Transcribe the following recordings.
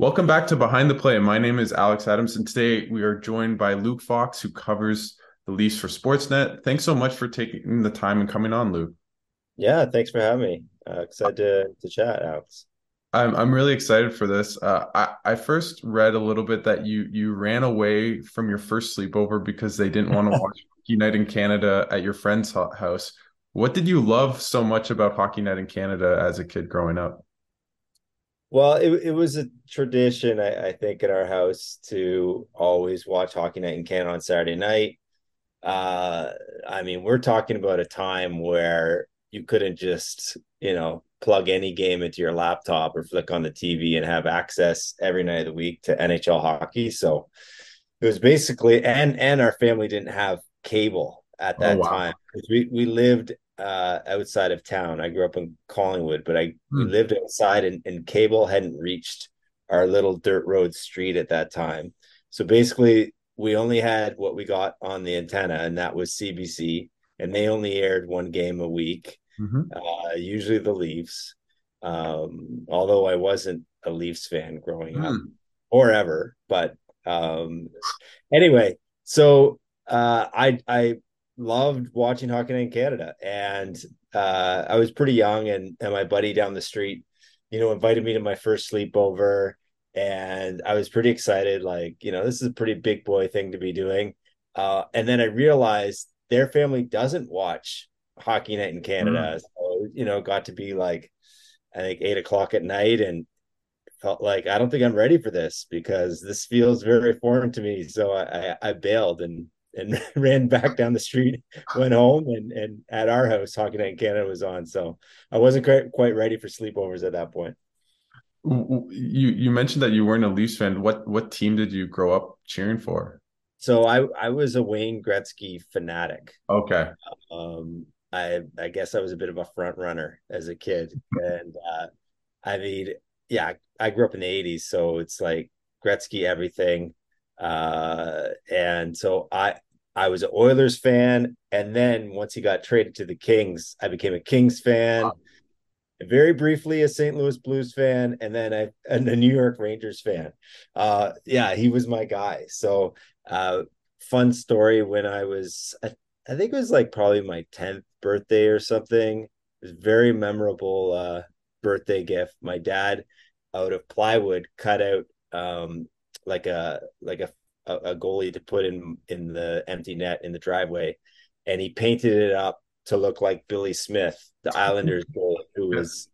Welcome back to Behind the Play. My name is Alex Adams, and today we are joined by Luke Fox, who covers the Leafs for Sportsnet. Thanks so much for taking the time and coming on, Luke. Yeah, thanks for having me. Uh, excited to, to chat, Alex. I'm I'm really excited for this. Uh, I I first read a little bit that you you ran away from your first sleepover because they didn't want to watch Hockey Night in Canada at your friend's house. What did you love so much about Hockey Night in Canada as a kid growing up? Well, it it was a tradition, I, I think, in our house to always watch Hockey Night in Canada on Saturday night. Uh, I mean, we're talking about a time where you couldn't just, you know, plug any game into your laptop or flick on the TV and have access every night of the week to NHL hockey. So it was basically and and our family didn't have cable at Oh that wow. time because we we lived uh outside of town. I grew up in Collingwood, but I Hmm. lived outside and, and cable hadn't reached our little dirt road street at that time. So basically we only had what we got on the antenna and that was CBC and they only aired one game a week Mhm. uh, usually the Leafs. Um, although I wasn't a Leafs fan growing up Hmm. or ever, but um, anyway, so uh, I I loved watching hockey Night in Canada, and uh, I was pretty young, and and my buddy down the street, you know, invited me to my first sleepover, and I was pretty excited. Like, you know, this is a pretty big boy thing to be doing. Uh, and then I realized their family doesn't watch Hockey Night in. Canada, so you know, got to be like I think eight o'clock at night, and felt like I don't think I'm ready for this because this feels very foreign to me. So I, I, I bailed and and ran back down the street, went home, and and at our house, Hockey Night in Canada was on. So I wasn't quite quite ready for sleepovers at that point. You you mentioned that you weren't a Leafs fan. What what team did you grow up cheering for? So I I was a Wayne Gretzky fanatic. Okay. Um, I I guess I was a bit of a front runner as a kid, and uh, I mean, yeah, I grew up in the '80s, so it's like Gretzky everything. Uh, and so I I was an Oilers fan, and then once he got traded to the Kings, I became a Kings fan. Very briefly, a St. Louis Blues fan, and then a, and a New York Rangers fan. Uh, yeah, he was my guy. So, uh, fun story when I was, I, I think it was like probably my 10th birthday or something. It was a very memorable uh, birthday gift. My dad, out of plywood, cut out um, like a like a, a goalie to put in in the empty net in the driveway, and he painted it up to look like Billy Smith, the Islanders goalie, who was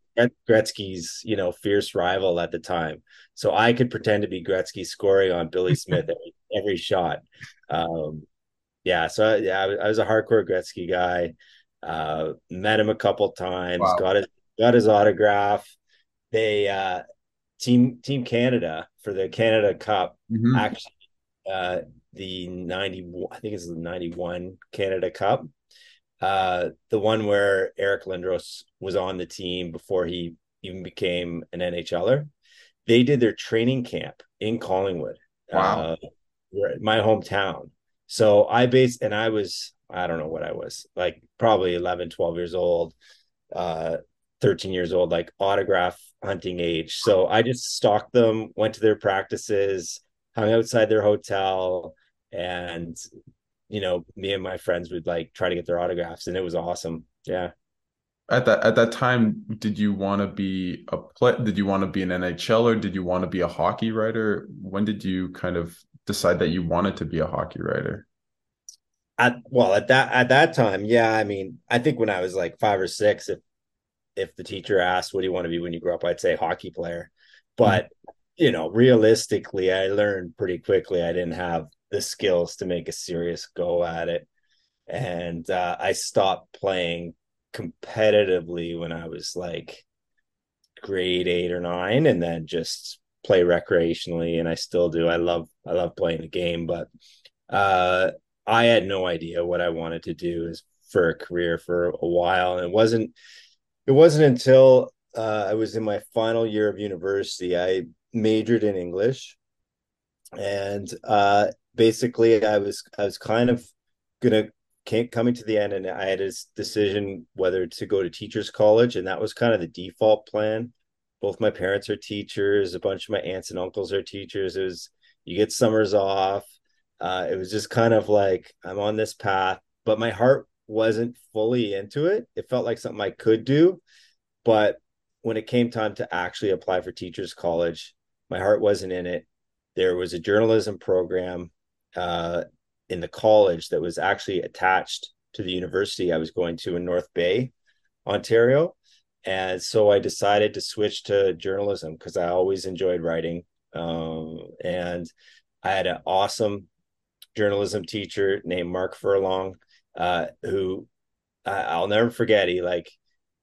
Gretzky's, you know, fierce rival at the time. So I could pretend to be Gretzky scoring on Billy Smith every, every shot. Um, yeah, so yeah, I was, I was a hardcore Gretzky guy. Uh, met him a couple times, Wow. got his got his autograph. They uh, team Team Canada for the Canada Cup Mhm. actually uh, the 90 I think it's the 91 Canada Cup uh, the one where Eric Lindros was on the team before he even became an NHLer. They did their training camp in Collingwood, Wow. uh, my hometown. So I based, and I was, I don't know what I was, like probably 11, 12 years old, uh, 13 years old, like autograph hunting age. So I just stalked them, went to their practices, hung outside their hotel, and you know, me and my friends would like try to get their autographs, and it was awesome. Yeah. At that at that time, did you want to be a play? Did you want to be an NHL or did you want to be a hockey writer? When did you kind of decide that you wanted to be a hockey writer? At well, at that at that time, yeah. I mean, I think when I was like five or six, if if the teacher asked, "What do you want to be when you grow up?" I'd say hockey player. Mhm. But you know, realistically, I learned pretty quickly I didn't have the skills to make a serious go at it, and uh, I stopped playing competitively when I was like grade eight or nine, and then just play recreationally. And I still do. I love I love playing the game, but uh, I had no idea what I wanted to do as for a career for a while, and it wasn't it wasn't until uh, I was in my final year of university I majored in English, and uh, basically I was I was kind of gonna came, coming to the end, and I had a decision whether to go to teachers college, and that was kind of the default plan both my parents are teachers. A bunch of my aunts and uncles are teachers. It was you get summers off. Uh, it was just kind of like I'm on this path, but my heart wasn't fully into it. It felt like something I could do, but when it came time to actually apply for teachers college, my heart wasn't in it. There was a journalism program uh, in the college that was actually attached to the university I was going to in North Bay, Ontario. And so I decided to switch to journalism because I always enjoyed writing. Um, and I had an awesome journalism teacher named Mark Furlong, uh, who I'll never forget. He like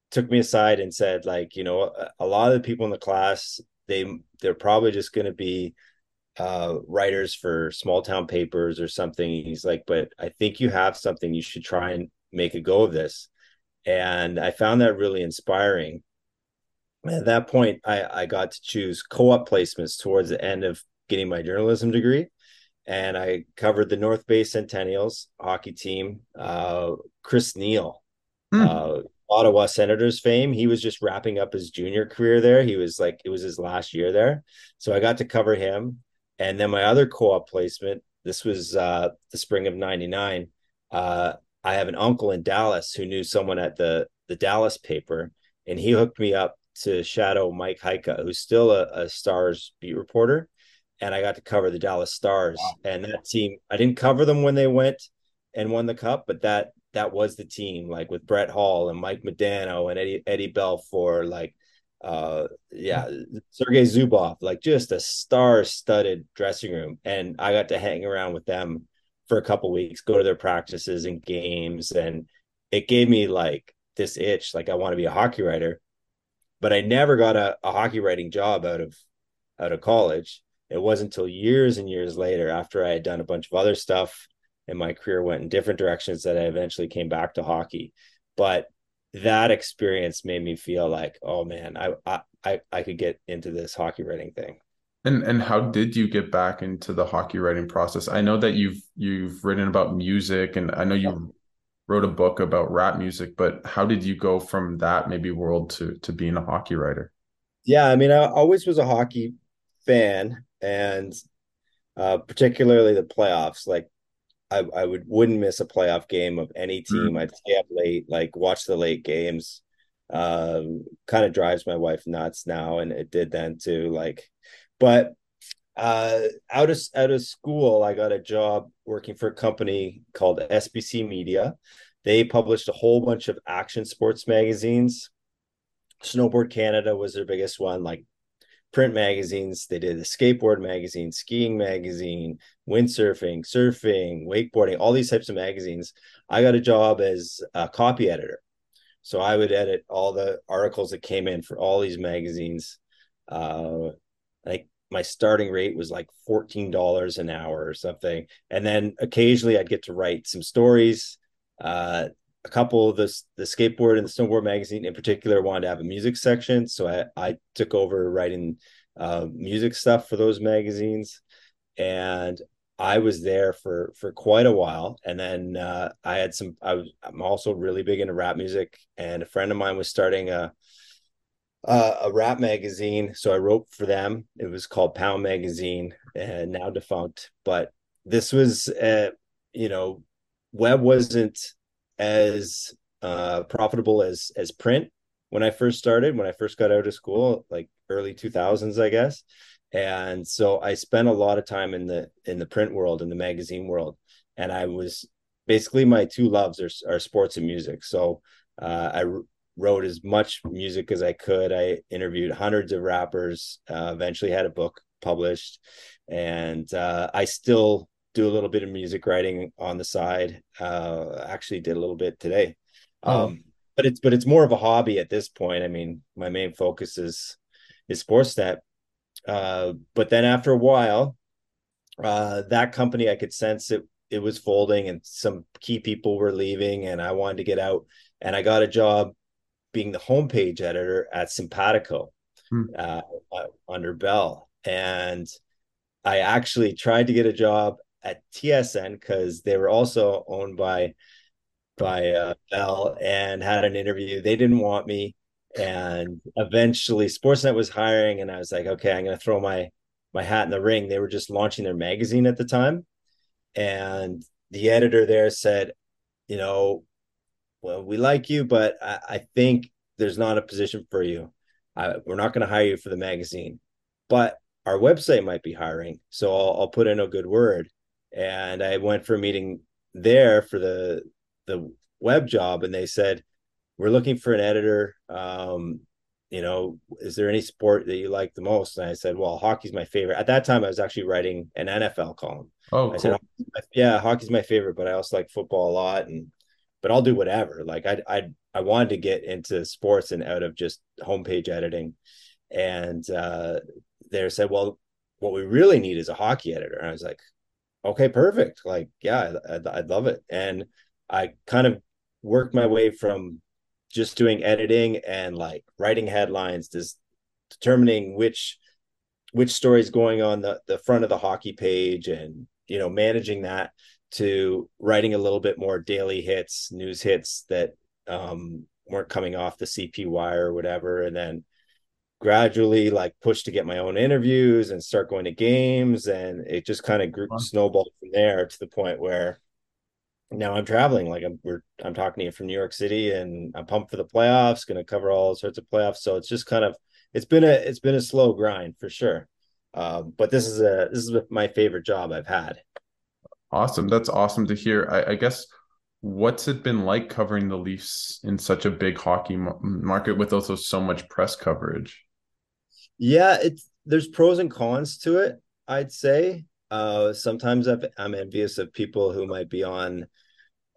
took me aside and said, like, you know, a lot of the people in the class, they they're probably just going to be uh, writers for small town papers or something. He's like, but I think you have something. You should try and make a go of this. And I found that really inspiring. At that point, I, I got to choose co-op placements towards the end of getting my journalism degree. And I covered the North Bay Centennials hockey team. Uh, Chris Neil, mm. uh, Ottawa Senators fame. He was just wrapping up his junior career there. He was like, it was his last year there. So I got to cover him. And then my other co-op placement, this was uh, the spring of 99. Uh, I have an uncle in Dallas who knew someone at the, the Dallas paper, and he hooked me up to shadow Mike Heika, who's still a, a Stars beat reporter. And I got to cover the Dallas Stars. Wow. And that team, I didn't cover them when they went and won the cup, but that that was the team, like with Brett Hull and Mike Modano and Eddie Eddie Belfour, like uh yeah sergei zubov like just a star-studded dressing room and i got to hang around with them for a couple weeks go to their practices and games and it gave me like this itch like i want to be a hockey writer but i never got a, a hockey writing job out of out of college it wasn't until years and years later after i had done a bunch of other stuff and my career went in different directions that i eventually came back to hockey but that experience made me feel like, oh man, I I I could get into this hockey writing thing. And and how did you get back into the hockey writing process? I know that you've you've written about music, and I know you yeah. wrote a book about rap music. But how did you go from that maybe world to to being a hockey writer? Yeah, I mean, I always was a hockey fan, and uh, particularly the playoffs. Like I, I would wouldn't miss a playoff game of any hmm. team. Mm-hmm. I'd stay up late, like watch the late games. Um, kind of drives my wife nuts now, and it did then too. Like, but uh, out of out of school, I got a job working for a company called SBC Media. They published a whole bunch of action sports magazines. Snowboard Canada was their biggest one, like print magazines. They did a skateboard magazine, skiing magazine, windsurfing, surfing, wakeboarding, all these types of magazines. I got a job as a copy editor. So I would edit all the articles that came in for all these magazines. Uh, like my starting rate was like $14 an hour or something. And then occasionally I'd get to write some stories. Uh, a couple of the, the skateboard and the snowboard magazine in particular wanted to have a music section. So I, I took over writing uh, music stuff for those magazines. And I was there for for quite a while, and then uh, I had some. I was I'm also really big into rap music, and a friend of mine was starting a uh, a rap magazine, so I wrote for them. It was called Pound Magazine, and now defunct. But this was, uh, you know, web wasn't as uh, profitable as as print when I first started. When I first got out of school, like early two thousands, I guess. And so i spent a lot of time in the in the print world in the magazine world. And i was basically my two loves are, are sports and music. So uh, I wrote as much music as i could. I interviewed hundreds of rappers uh, eventually had a book published. And uh, i still do a little bit of music writing on the side. Uh, actually did a little bit today. Oh. um, but it's but it's more of a hobby at this point. I mean my main focus is is sportsnet. Uh, but then after a while, uh, that company I could sense it it was folding and some key people were leaving and I wanted to get out. And I got a job being the homepage editor at Sympatico hmm. uh, uh under Bell. And I actually tried to get a job at TSN because they were also owned by by uh, Bell and had an interview. They didn't want me, And eventually Sportsnet was hiring and I was like, okay, I'm going to throw my my hat in the ring. They were just launching their magazine at the time. And the editor there said, you know, well, we like you, but I, I think there's not a position for you. I, we're not going to hire you for the magazine, but our website might be hiring. So I'll, I'll put in a good word. And I went for a meeting there for the the web job, and they said, "We're looking for an editor. Um, you know, is there any sport that you like the most?" And I said, "Well, hockey's my favorite." At that time, I was actually writing an NFL column. Oh, cool. I said, "Yeah, hockey's my favorite, but I also like football a lot, and but I'll do whatever." Like I I I wanted to get into sports and out of just homepage editing, and uh, they said, "Well, what we really need is a hockey editor." And I was like, "Okay, perfect. Like, yeah, I'd, I'd love it." And I kind of worked my way from just doing editing and like writing headlines, just determining which which stories going on the the front of the hockey page, and you know, managing that to writing a little bit more daily hits, news hits that um, weren't coming off the CP wire or whatever, and then gradually like push to get my own interviews and start going to games and it just kind of grew wow. snowballed from there to the point where now I'm traveling like I'm we're I'm talking to you from New York City and I'm pumped for the playoffs going to cover all sorts of playoffs. So it's just kind of it's been a it's been a slow grind for sure. Um, but this is a this is my favorite job I've had. Awesome. That's awesome to hear. I, I guess what's it been like covering the Leafs in such a big hockey market with also so much press coverage yeah, it's there's pros and cons to it. I'd say. Uh, sometimes i am envious of people who might be on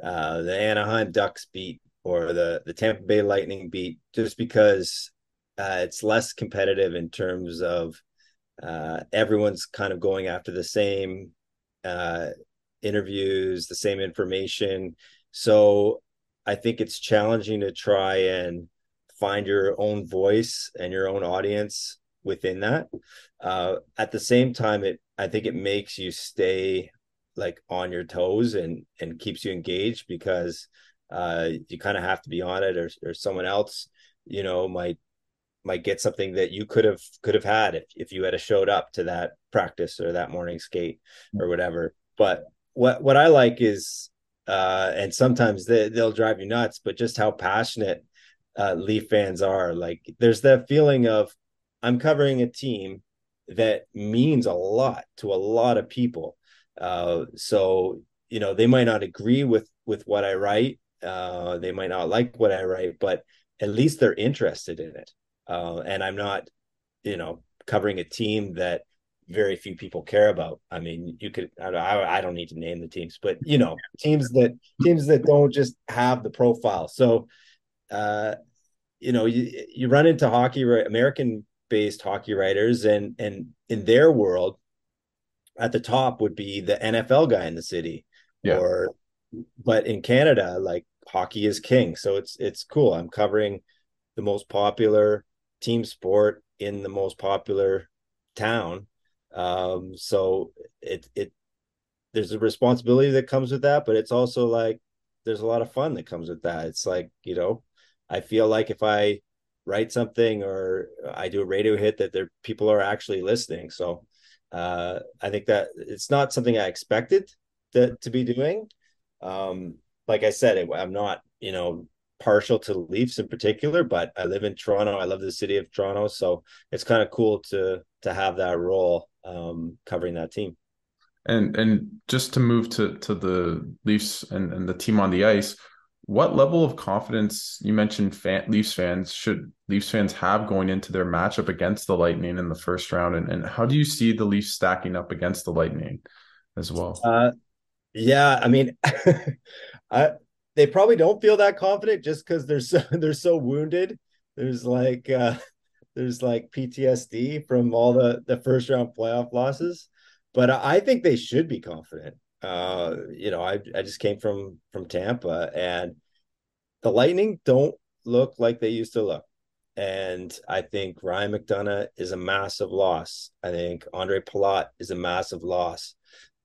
uh, the Anaheim Ducks beat or the the Tampa Bay Lightning beat, just because uh, it's less competitive in terms of uh, everyone's kind of going after the same uh, interviews, the same information. So I think it's challenging to try and find your own voice and your own audience within that. Uh, at the same time, it I think it makes you stay like on your toes and and keeps you engaged because uh, you kind of have to be on it, or or someone else, you know, might might get something that you could have could have had if if you had showed up to that practice or that morning skate or whatever. But what what I like is uh and sometimes they, they'll drive you nuts but just how passionate uh leaf fans are like there's that feeling of I'm covering a team that means a lot to a lot of people. Uh, so you know they might not agree with with what I write. Uh, they might not like what I write, but at least they're interested in it. Uh, and I'm not, you know, covering a team that very few people care about. I mean, you could I, I don't need to name the teams, but you know, teams that teams that don't just have the profile. So, uh, you know, you you run into hockey. American based hockey writers and and in their world at the top would be the NFL guy in the city yeah. or but in Canada like hockey is king. So it's it's cool. I'm covering the most popular team sport in the most popular town. Um so it it there's a responsibility that comes with that but it's also like there's a lot of fun that comes with that. It's like you know I feel like if I write something or I do a radio hit that there people are actually listening. So uh, I think that it's not something I expected to, to be doing. Um, like I said, I'm not, you know, partial to Leafs in particular, but I live in Toronto. I love the city of Toronto, so it's kind of cool to to have that role um, covering that team. And and just to move to to the Leafs and, and the team on the ice, what level of confidence you mentioned fan, Leafs fans should Leafs fans have going into their matchup against the Lightning in the first round, and, and how do you see the Leafs stacking up against the Lightning as well? Uh, yeah, I mean, I they probably don't feel that confident just because they're so they're so wounded. There's like uh, there's like PTSD from all the the first round playoff losses, but I think they should be confident. Uh, you know, I I just came from from Tampa, and the Lightning don't look like they used to look. And I think Ryan McDonagh is a massive loss. I think Andre Palat is a massive loss.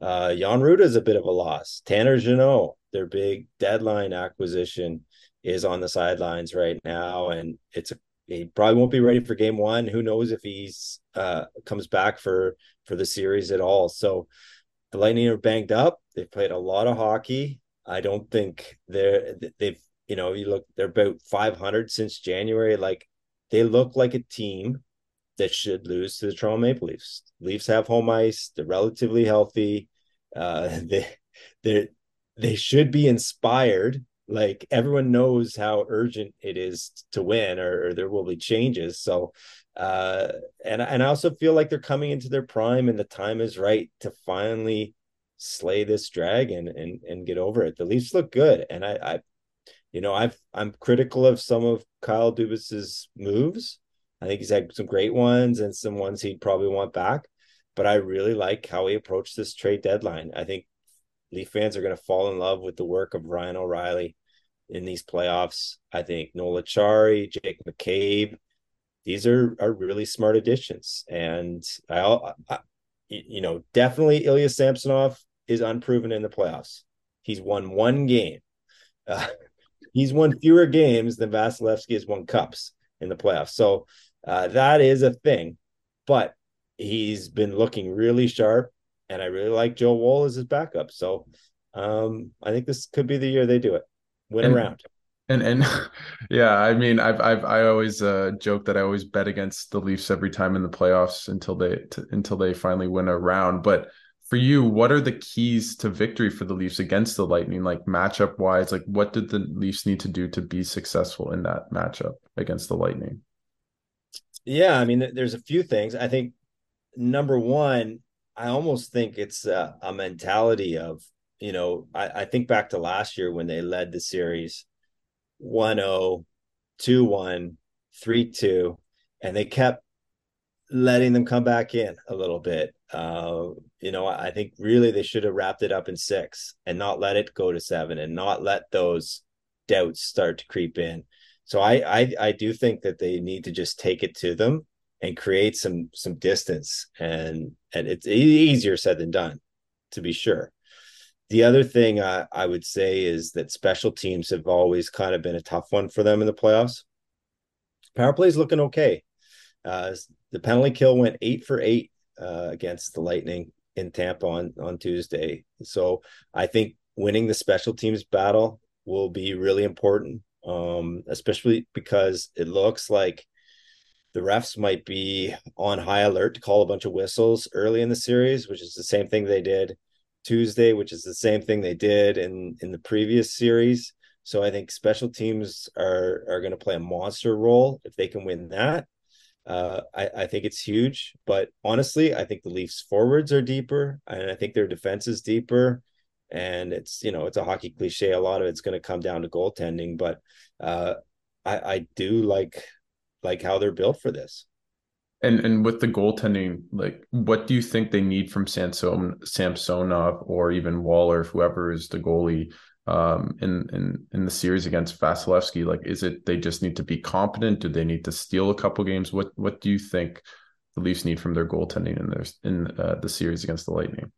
Uh, Jan Rutta is a bit of a loss. Tanner Jeannot, their big deadline acquisition, is on the sidelines right now, and it's a he probably won't be ready for game one. Who knows if he's uh, comes back for for the series at all? So the Lightning are banged up. They've played a lot of hockey. I don't think they're they've you know you look they're about 500 since January. Like they look like a team that should lose to the Toronto Maple Leafs. Leafs have home ice. They're relatively healthy. Uh, they they they should be inspired like everyone knows how urgent it is to win or, or, there will be changes so uh and and i also feel like they're coming into their prime and the time is right to finally slay this dragon and and get over it. The leafs look good. And i i you know i've i'm critical of some of kyle dubas's moves. I think he's had some great ones and some ones he'd probably want back but i really like how he approached this trade deadline. I think Leaf fans are going to fall in love with the work of Ryan O'Reilly in these playoffs. I think Noel Acciari, Jake McCabe, these are are really smart additions. And I, I you know, definitely Ilya Samsonov is unproven in the playoffs. He's won one game. Uh, he's won fewer games than Vasilevskiy has won cups in the playoffs. So uh, that is a thing. But he's been looking really sharp and I really like Joe Woll as his backup. So um, I think this could be the year they do it, win and, around. And and yeah, I mean, I've I've I always uh, joke that I always bet against the Leafs every time in the playoffs until they t- until they finally win a round. But for you, what are the keys to victory for the Leafs against the Lightning? Like matchup wise, like what did the Leafs need to do to be successful in that matchup against the Lightning? Yeah, I mean, there's a few things. I think number one, I almost think it's a, a mentality of, you know, I, I, think back to last year when they led the series 1 0, 2 1, 3 2, and they kept letting them come back in a little bit. Uh, you know, I think really they should have wrapped it up in six and not let it go to seven and not let those doubts start to creep in. So I, I, I do think that they need to just take it to them and create some some distance and and it's easier said than done to be sure the other thing I, I would say is that special teams have always kind of been a tough one for them in the playoffs. Power play is looking okay. Uh, the penalty kill went eight for eight uh, against the lightning in tampa on on tuesday. So i think winning the special teams battle will be really important um, especially because it looks like the refs might be on high alert to call a bunch of whistles early in the series, which is the same thing they did Tuesday, which is the same thing they did in in the previous series. So I think special teams are are going to play a monster role if they can win that. Uh, I, I think it's huge, but honestly, I think the Leafs forwards are deeper, and I think their defense is deeper. And it's you know it's a hockey cliche. A lot of it's going to come down to goaltending, but uh, I, I do like like how they're built for this. And and with the goaltending, like what do you think they need from Samson Samsonov or even Waller, whoever is the goalie um, in in in the series against Vasilevskiy? Like, is it they just need to be competent? Do they need to steal a couple games? What what do you think the Leafs need from their goaltending in their in uh, the series against the Lightning?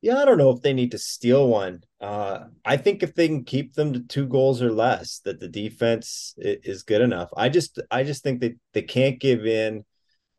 Yeah, I don't know if they need to steal one. Uh, I think if they can keep them to two goals or less, that the defense is good enough. I just, I just think that they can't give in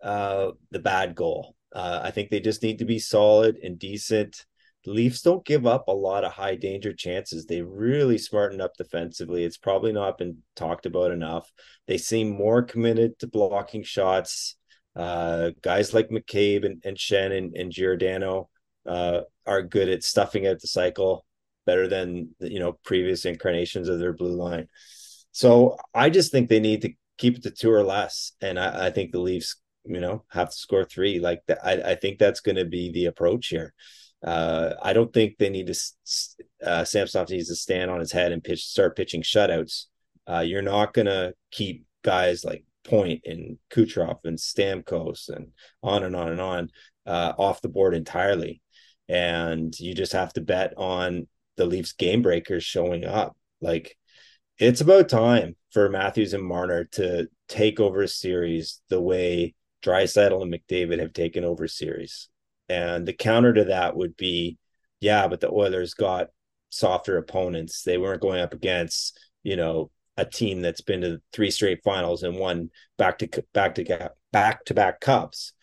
uh, the bad goal. Uh, I think they just need to be solid and decent. The Leafs don't give up a lot of high danger chances. They really smarten up defensively. It's probably not been talked about enough. They seem more committed to blocking shots. Uh, guys like McCabe and, and Schenn and, and Giordano uh, are good at stuffing out the cycle better than you know previous incarnations of their blue line. So I just think they need to keep it to two or less, and I, I think the Leafs, you know, have to score three. Like I, I think that's going to be the approach here. Uh, I don't think they need to. Uh, Samsonov needs to stand on his head and pitch, start pitching shutouts. Uh, you're not going to keep guys like Point and Kucherov and Stamkos and on and on and on uh, off the board entirely and you just have to bet on the Leafs game breakers showing up. Like it's about time for Matthews and Marner to take over a series the way Draisaitl and McDavid have taken over series. And the counter to that would be, yeah, but the Oilers got softer opponents. They weren't going up against, you know, a team that's been to three straight finals and won back to back to back to back cups.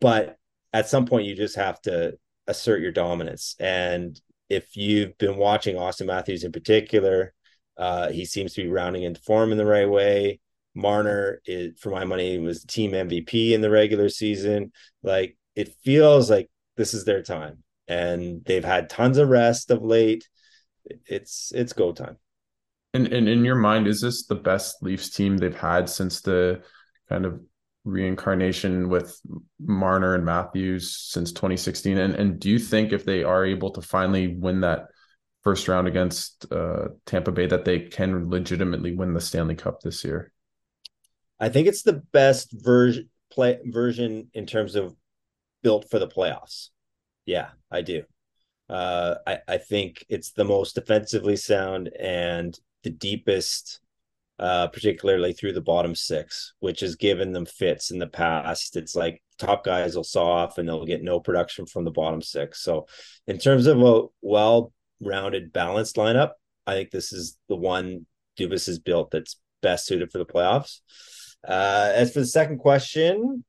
But at some point, you just have to assert your dominance. And if you've been watching Auston Matthews in particular, uh, he seems to be rounding into form in the right way. Marner for my money, was team MVP in the regular season. Like it feels like this is their time, and they've had tons of rest of late. It's it's go time. And, and in your mind, is this the best Leafs team they've had since the kind of reincarnation with Marner and Matthews since 2016? And and do you think if they are able to finally win that first round against uh, Tampa Bay, that they can legitimately win the Stanley Cup this year? I think it's the best version play version in terms of built for the playoffs. Yeah, I do. Uh, I, I think it's the most defensively sound and the deepest uh, particularly through the bottom six, which has given them fits in the past. It's like top guys will saw off and they'll get no production from the bottom six. So, in terms of a well rounded, balanced lineup, I think this is the one Dubas has built that's best suited for the playoffs. Uh, as for the second question,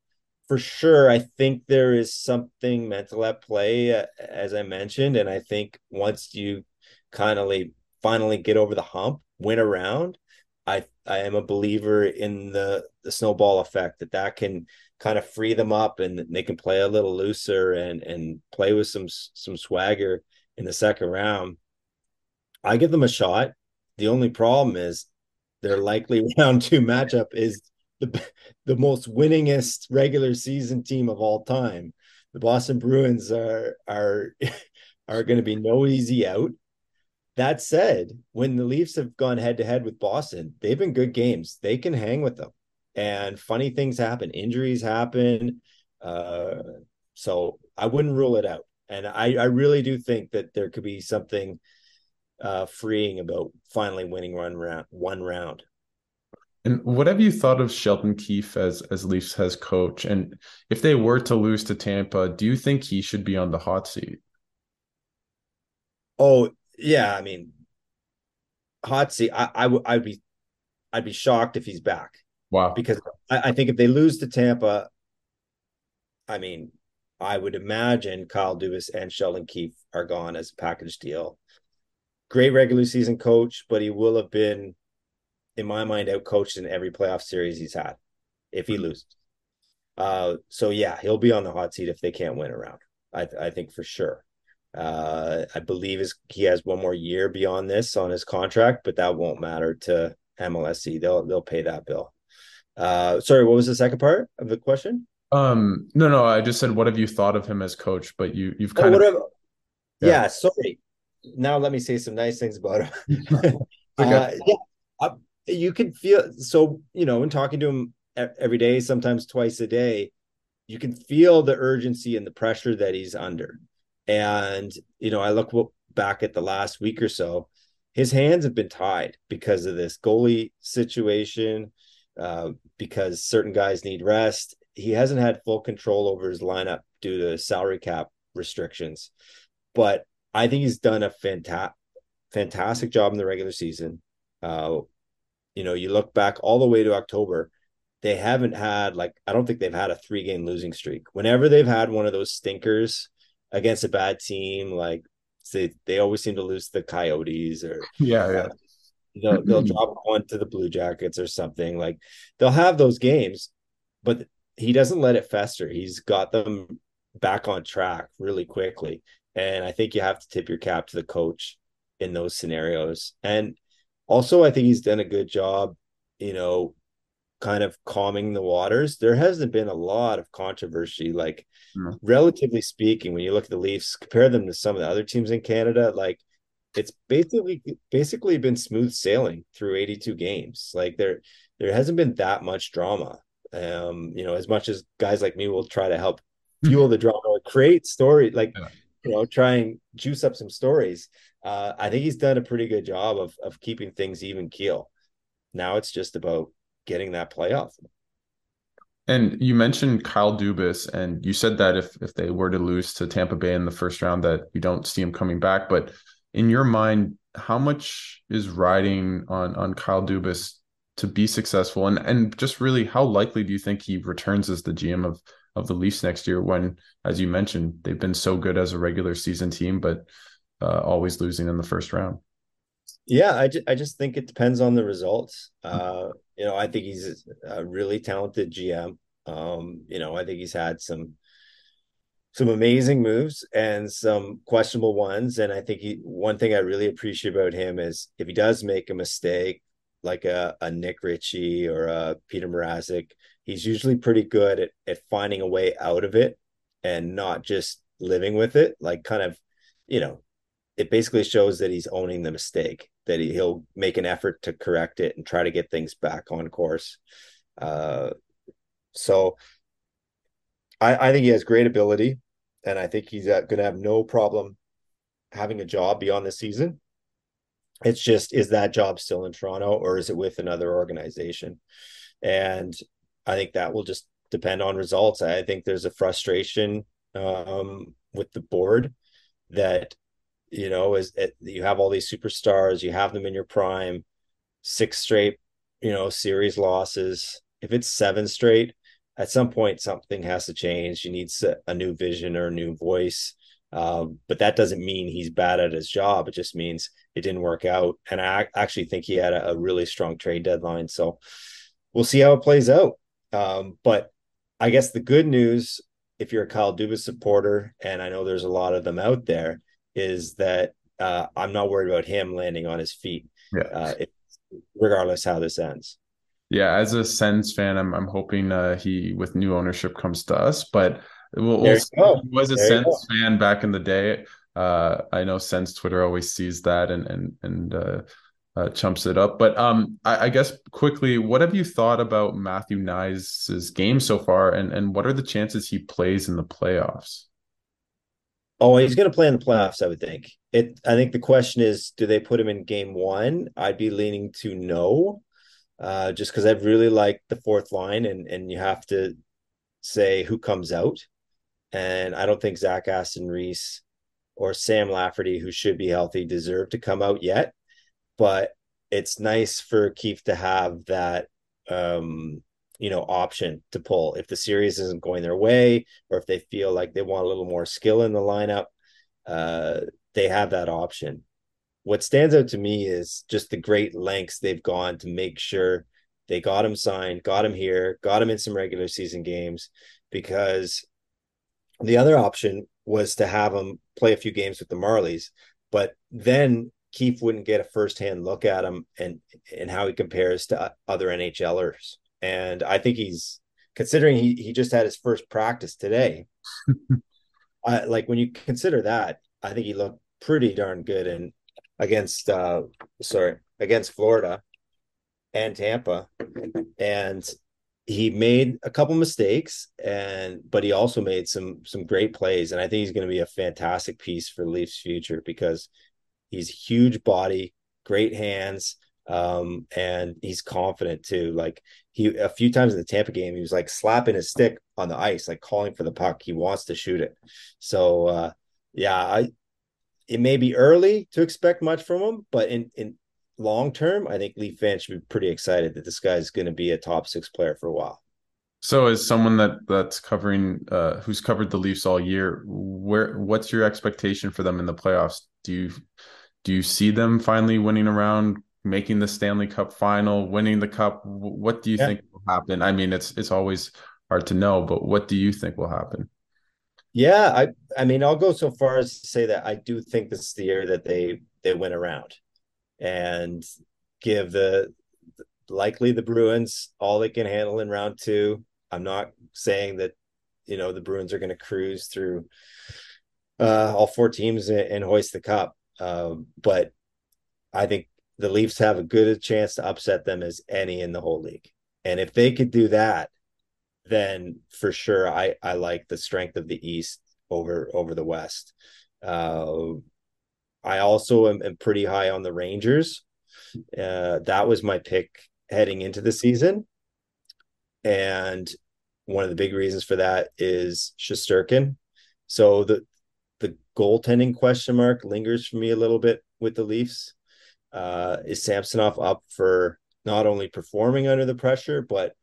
for sure, I think there is something mental at play, uh, as I mentioned. And I think once you kind of finally get over the hump, win around, I I am a believer in the the snowball effect that that can kind of free them up and they can play a little looser and and play with some some swagger in the second round. I give them a shot. The only problem is their likely round two matchup is the the most winningest regular season team of all time. The Boston Bruins are are are going to be no easy out. That said, when the Leafs have gone head to head with Boston, they've been good games. They can hang with them. And funny things happen, injuries happen. Uh, so I wouldn't rule it out. And I, I really do think that there could be something uh, freeing about finally winning one round. One round. And what have you thought of Sheldon Keefe as as Leafs head coach? And if they were to lose to Tampa, do you think he should be on the hot seat? Oh, yeah, I mean, hot seat. I, I would I'd be I'd be shocked if he's back. Wow. Because I, I think if they lose to Tampa, I mean, I would imagine Kyle Dubas and Sheldon Keefe are gone as a package deal. Great regular season coach, but he will have been, in my mind, out coached in every playoff series he's had if he loses. Uh, so yeah, he'll be on the hot seat if they can't win around. I, I think for sure. Uh, I believe his, he has one more year beyond this on his contract, but that won't matter to MLSE. They'll they'll pay that bill. Uh, sorry, what was the second part of the question? Um, no, no, I just said, what have you thought of him as coach? But you you've oh, kind oh, of yeah. yeah. Sorry. Now let me say some nice things about him. okay. uh, yeah, uh, you can feel so you know in talking to him every day, sometimes twice a day, you can feel the urgency and the pressure that he's under. And, you know, I look back at the last week or so, his hands have been tied because of this goalie situation, uh, because certain guys need rest. He hasn't had full control over his lineup due to salary cap restrictions. But I think he's done a fantastic, fantastic job in the regular season. Uh, you know, you look back all the way to October, they haven't had like I don't think they've had a three game losing streak. Whenever they've had one of those stinkers against a bad team, like they they always seem to lose the Coyotes or yeah, yeah. Uh, they'll they'll drop one to the Blue Jackets or something. Like they'll have those games, but he doesn't let it fester. He's got them back on track really quickly. And I think you have to tip your cap to the coach in those scenarios. And also I think he's done a good job, you know, kind of calming the waters. There hasn't been a lot of controversy, like mm. relatively speaking, when you look at the Leafs, compare them to some of the other teams in Canada, like it's basically basically been smooth sailing through 82 games. Like there there hasn't been that much drama. Um, you know, as much as guys like me will try to help fuel the drama or create story, like yeah. You know, try and juice up some stories. Uh, I think he's done a pretty good job of of keeping things even keel. Now it's just about getting that playoff. And you mentioned Kyle Dubas, and you said that if if they were to lose to Tampa Bay in the first round, that you don't see him coming back. But in your mind, how much is riding on on Kyle Dubas to be successful, and and just really how likely do you think he returns as the GM of of the Leafs next year? When, as you mentioned, they've been so good as a regular season team, but uh, always losing in the first round. Yeah, I, ju- I just think it depends on the results. Uh, you know, I think he's a really talented GM. Um, you know, I think he's had some some amazing moves and some questionable ones. And I think he one thing I really appreciate about him is if he does make a mistake, like a, a Nick Ritchie or a Petr Mrazek, he's usually pretty good at, at finding a way out of it and not just living with it. Like kind of, you know, it basically shows that he's owning the mistake, that he, he'll make an effort to correct it and try to get things back on course. Uh, so I, I think he has great ability, and I think he's going to have no problem having a job beyond the season. It's just, is that job still in Toronto or is it with another organization? And I think that will just depend on results. I think there's a frustration um, with the board that you know is it, you have all these superstars you have them in your prime six straight you know series losses. If it's seven straight at some point something has to change. You need a new vision or a new voice. Um, but that doesn't mean he's bad at his job. It just means it didn't work out. And i actually think he had a, a really strong trade deadline. So we'll see how it plays out um, but i guess the good news if you're a kyle dubas supporter and i know there's a lot of them out there is that uh, I'm not worried about him landing on his feet. Yeah. Uh, it, regardless how this ends. Yeah, as a Sens fan, I'm I'm hoping uh, he with new ownership comes to us. But we'll, we'll he was a there Sens fan back in the day. Uh, I know Sens Twitter always sees that and and and uh, chumps it up. But um, I, I, guess quickly, what have you thought about Matthew Knies' game so far, and and what are the chances he plays in the playoffs? Oh, he's going to play in the playoffs, I would think. It. I think the question is, do they put him in game one? I'd be leaning to no, uh, just because I really like the fourth line, and and you have to say who comes out, and I don't think Zach Aston Reese or Sam Lafferty, who should be healthy, deserve to come out yet. But it's nice for Keefe to have that um, you know option to pull. If the series isn't going their way or if they feel like they want a little more skill in the lineup uh they have that option. What stands out to me is just the great lengths they've gone to make sure they got him signed got him here got him in some regular season games because the other option was to have him play a few games with the marlies. But then Keefe wouldn't get a firsthand look at him and and how he compares to other NHLers and I think he's considering he he just had his first practice today. I, like when you consider that, I think he looked pretty darn good and against uh sorry against Florida and Tampa, and he made a couple mistakes and but he also made some some great plays and I think he's going to be a fantastic piece for Leafs future because he's huge body, great hands, um, and he's confident too. Like he a few times in the Tampa game, he was like slapping his stick on the ice, like calling for the puck. He wants to shoot it. So uh, yeah, I it may be early to expect much from him, but in in long term, I think Leaf fans should be pretty excited that this guy's going to be a top six player for a while. So, as someone that that's covering, uh, who's covered the Leafs all year, where what's your expectation for them in the playoffs? Do you do you see them finally winning around making the Stanley Cup final, winning the cup. What do you yeah. think will happen? I mean, it's it's always hard to know, but what do you think will happen? Yeah, I I mean, I'll go so far as to say that I do think this is the year that they they went around and give the likely the Bruins all they can handle in round 2. I'm not saying that you know the Bruins are going to cruise through uh, all four teams and, and hoist the cup. Um, but I think the Leafs have a good chance to upset them as any in the whole league. And if they could do that, then for sure I I like the strength of the East over over the West. Uh, I also am, am, pretty high on the Rangers. Uh, that was my pick heading into the season, and one of the big reasons for that is Shesterkin. So the the goaltending question mark lingers for me a little bit with the Leafs. Uh, is Samsonov up for not only performing under the pressure but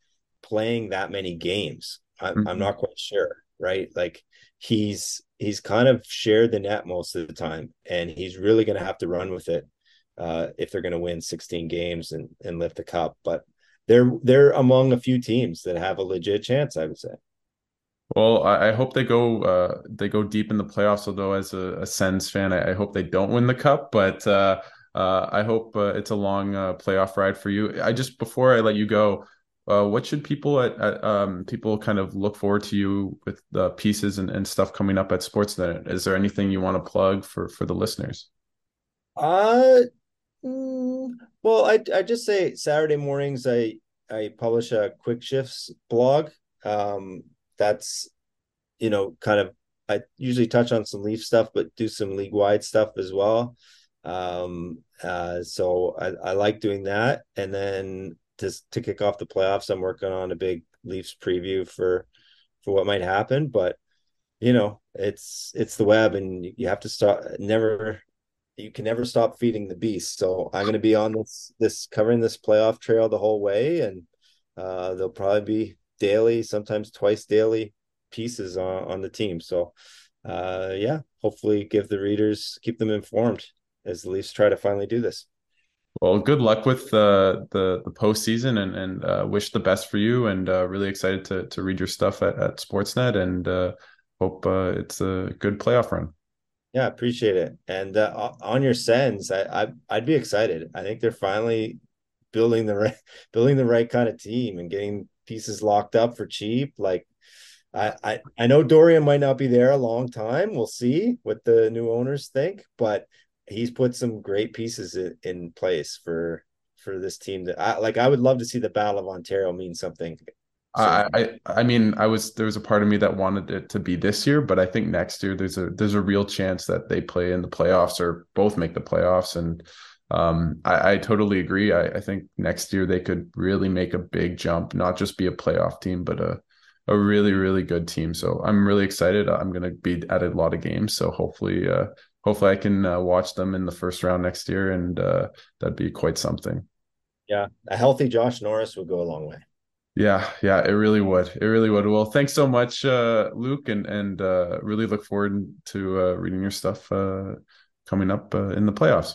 playing that many games? I'm, mm-hmm. I'm not quite sure. Right, like he's he's kind of shared the net most of the time, and he's really going to have to run with it uh, if they're going to win 16 games and and lift the cup. But they're they're among a few teams that have a legit chance, I would say. Well, I, I hope they go uh, they go deep in the playoffs. Although, as a, a Sens fan, I, I, hope they don't win the cup. But uh, uh, I hope uh, it's a long uh, playoff ride for you. I just before I let you go, uh, what should people at, at um, people kind of look forward to you with the pieces and, and stuff coming up at Sportsnet? Is there anything you want to plug for for the listeners? Uh, mm, well, I I just say Saturday mornings I I publish a quick shifts blog. Um, that's you know kind of I usually touch on some Leaf stuff, but do some league wide stuff as well. Um, uh, so I, I like doing that, and then to to kick off the playoffs, I'm working on a big Leafs preview for for what might happen. But you know, it's it's the web, and you have to stop. Never, you can never stop feeding the beast. So I'm going to be on this this covering this playoff trail the whole way, and uh, there'll probably be daily, sometimes twice daily pieces on, on the team. So, uh, yeah, hopefully give the readers, keep them informed as the Leafs try to finally do this. Well, good luck with uh, the the postseason, and and uh, wish the best for you. And uh, really excited to to read your stuff at, at Sportsnet, and uh, hope uh, it's a good playoff run. Yeah, appreciate it. And uh, on your Sens, I, I I'd be excited. I think they're finally building the right building the right kind of team and getting pieces locked up for cheap. Like I, I, I know Dorion might not be there a long time. We'll see what the new owners think, but he's put some great pieces in, in place for for this team that I like I would love to see the Battle of Ontario mean something. So, I, I I mean I was there was a part of me that wanted it to be this year, but I think next year there's a there's a real chance that they play in the playoffs or both make the playoffs and um, I, I, totally agree. I, I, think next year they could really make a big jump, not just be a playoff team, but a a really really good team. So I'm really excited. I'm going to be at a lot of games. So hopefully, uh, hopefully I can uh, watch them in the first round next year, and uh, that'd be quite something. Yeah, a healthy Josh Norris would go a long way. Yeah, yeah, it really would. It really would. Well, thanks so much, uh, Luke, and and uh, really look forward to uh, reading your stuff uh, coming up uh, in the playoffs.